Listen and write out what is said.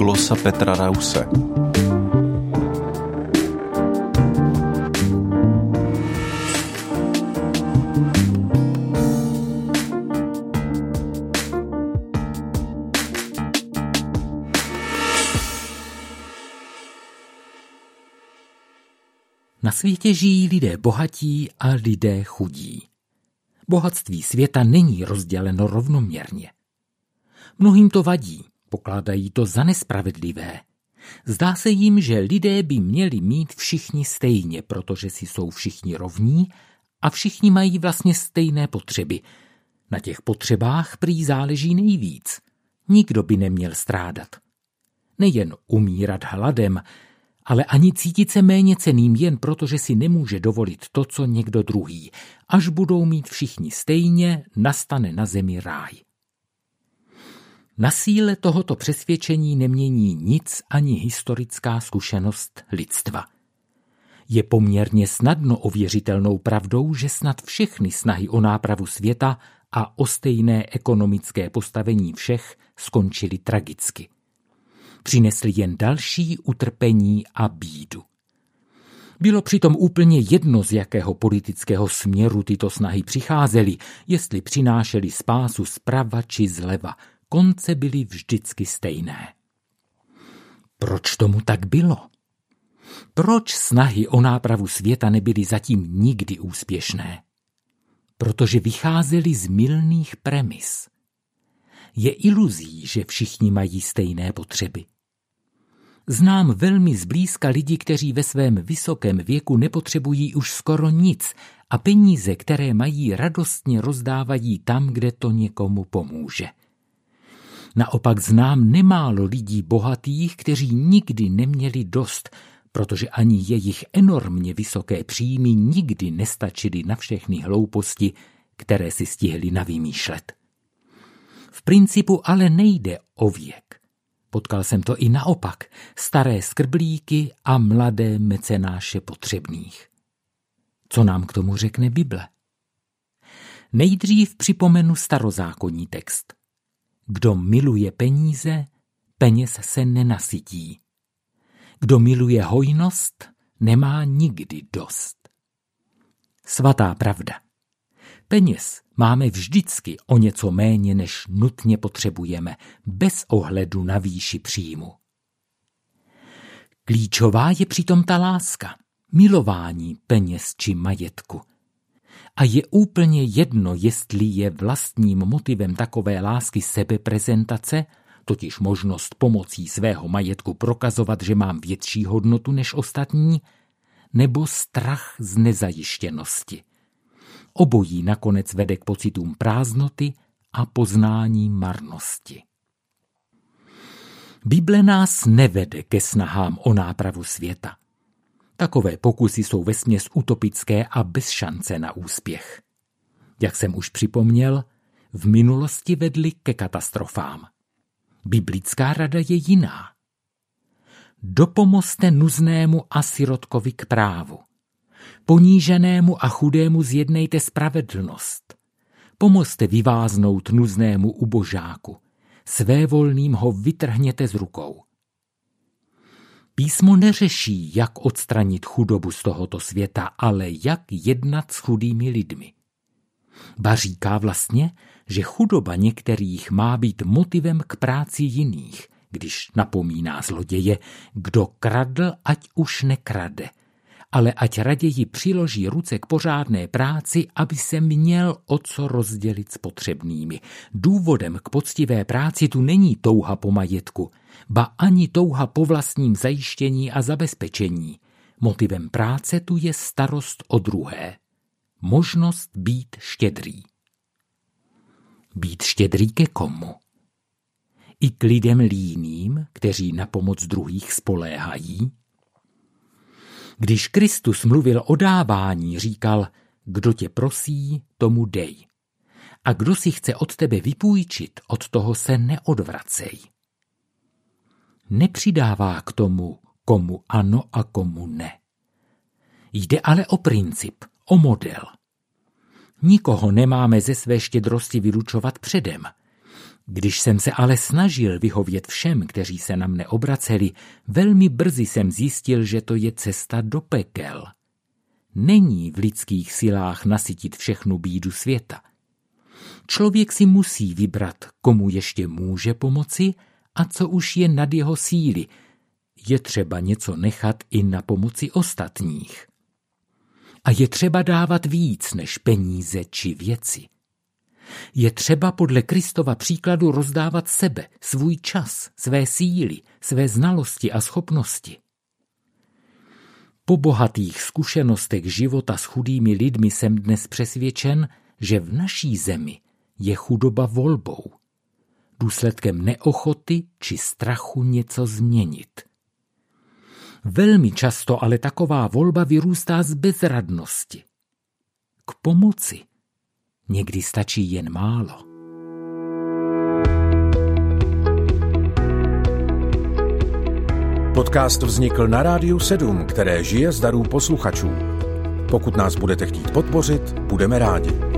glosa Petra Rause. Na světě žijí lidé bohatí a lidé chudí. Bohatství světa není rozděleno rovnoměrně. Mnohým to vadí, pokládají to za nespravedlivé. Zdá se jim, že lidé by měli mít všichni stejně, protože si jsou všichni rovní a všichni mají vlastně stejné potřeby. Na těch potřebách prý záleží nejvíc. Nikdo by neměl strádat. Nejen umírat hladem, ale ani cítit se méně ceným jen proto, že si nemůže dovolit to, co někdo druhý. Až budou mít všichni stejně, nastane na zemi ráj. Na síle tohoto přesvědčení nemění nic ani historická zkušenost lidstva. Je poměrně snadno ověřitelnou pravdou, že snad všechny snahy o nápravu světa a o stejné ekonomické postavení všech skončily tragicky přinesli jen další utrpení a bídu. Bylo přitom úplně jedno, z jakého politického směru tyto snahy přicházely, jestli přinášely spásu zprava či zleva. Konce byly vždycky stejné. Proč tomu tak bylo? Proč snahy o nápravu světa nebyly zatím nikdy úspěšné? Protože vycházely z milných premis – je iluzí, že všichni mají stejné potřeby. Znám velmi zblízka lidi, kteří ve svém vysokém věku nepotřebují už skoro nic a peníze, které mají, radostně rozdávají tam, kde to někomu pomůže. Naopak znám nemálo lidí bohatých, kteří nikdy neměli dost, protože ani jejich enormně vysoké příjmy nikdy nestačily na všechny hlouposti, které si stihli navymýšlet. V principu ale nejde o věk. Potkal jsem to i naopak, staré skrblíky a mladé mecenáše potřebných. Co nám k tomu řekne Bible? Nejdřív připomenu starozákonní text. Kdo miluje peníze, peněz se nenasytí. Kdo miluje hojnost, nemá nikdy dost. Svatá pravda. Peněz máme vždycky o něco méně, než nutně potřebujeme, bez ohledu na výši příjmu. Klíčová je přitom ta láska, milování peněz či majetku. A je úplně jedno, jestli je vlastním motivem takové lásky sebeprezentace, totiž možnost pomocí svého majetku prokazovat, že mám větší hodnotu než ostatní, nebo strach z nezajištěnosti. Obojí nakonec vede k pocitům prázdnoty a poznání marnosti. Bible nás nevede ke snahám o nápravu světa. Takové pokusy jsou vesměs utopické a bez šance na úspěch. Jak jsem už připomněl, v minulosti vedly ke katastrofám. Biblická rada je jiná. Dopomozte nuznému a sirotkovi k právu. Poníženému a chudému zjednejte spravedlnost. Pomozte vyváznout nuznému ubožáku. Svévolným ho vytrhněte z rukou. Písmo neřeší, jak odstranit chudobu z tohoto světa, ale jak jednat s chudými lidmi. Ba říká vlastně, že chudoba některých má být motivem k práci jiných, když napomíná zloděje, kdo kradl, ať už nekrade – ale ať raději přiloží ruce k pořádné práci, aby se měl o co rozdělit s potřebnými. Důvodem k poctivé práci tu není touha po majetku, ba ani touha po vlastním zajištění a zabezpečení. Motivem práce tu je starost o druhé. Možnost být štědrý. Být štědrý ke komu? I k lidem líným, kteří na pomoc druhých spoléhají? Když Kristus mluvil o dávání, říkal, kdo tě prosí, tomu dej. A kdo si chce od tebe vypůjčit, od toho se neodvracej. Nepřidává k tomu, komu ano a komu ne. Jde ale o princip, o model. Nikoho nemáme ze své štědrosti vylučovat předem. Když jsem se ale snažil vyhovět všem, kteří se na mne obraceli, velmi brzy jsem zjistil, že to je cesta do pekel. Není v lidských silách nasytit všechnu bídu světa. Člověk si musí vybrat, komu ještě může pomoci a co už je nad jeho síly. Je třeba něco nechat i na pomoci ostatních. A je třeba dávat víc než peníze či věci. Je třeba podle Kristova příkladu rozdávat sebe, svůj čas, své síly, své znalosti a schopnosti. Po bohatých zkušenostech života s chudými lidmi jsem dnes přesvědčen, že v naší zemi je chudoba volbou, důsledkem neochoty či strachu něco změnit. Velmi často ale taková volba vyrůstá z bezradnosti. K pomoci někdy stačí jen málo. Podcast vznikl na Rádiu 7, které žije z darů posluchačů. Pokud nás budete chtít podpořit, budeme rádi.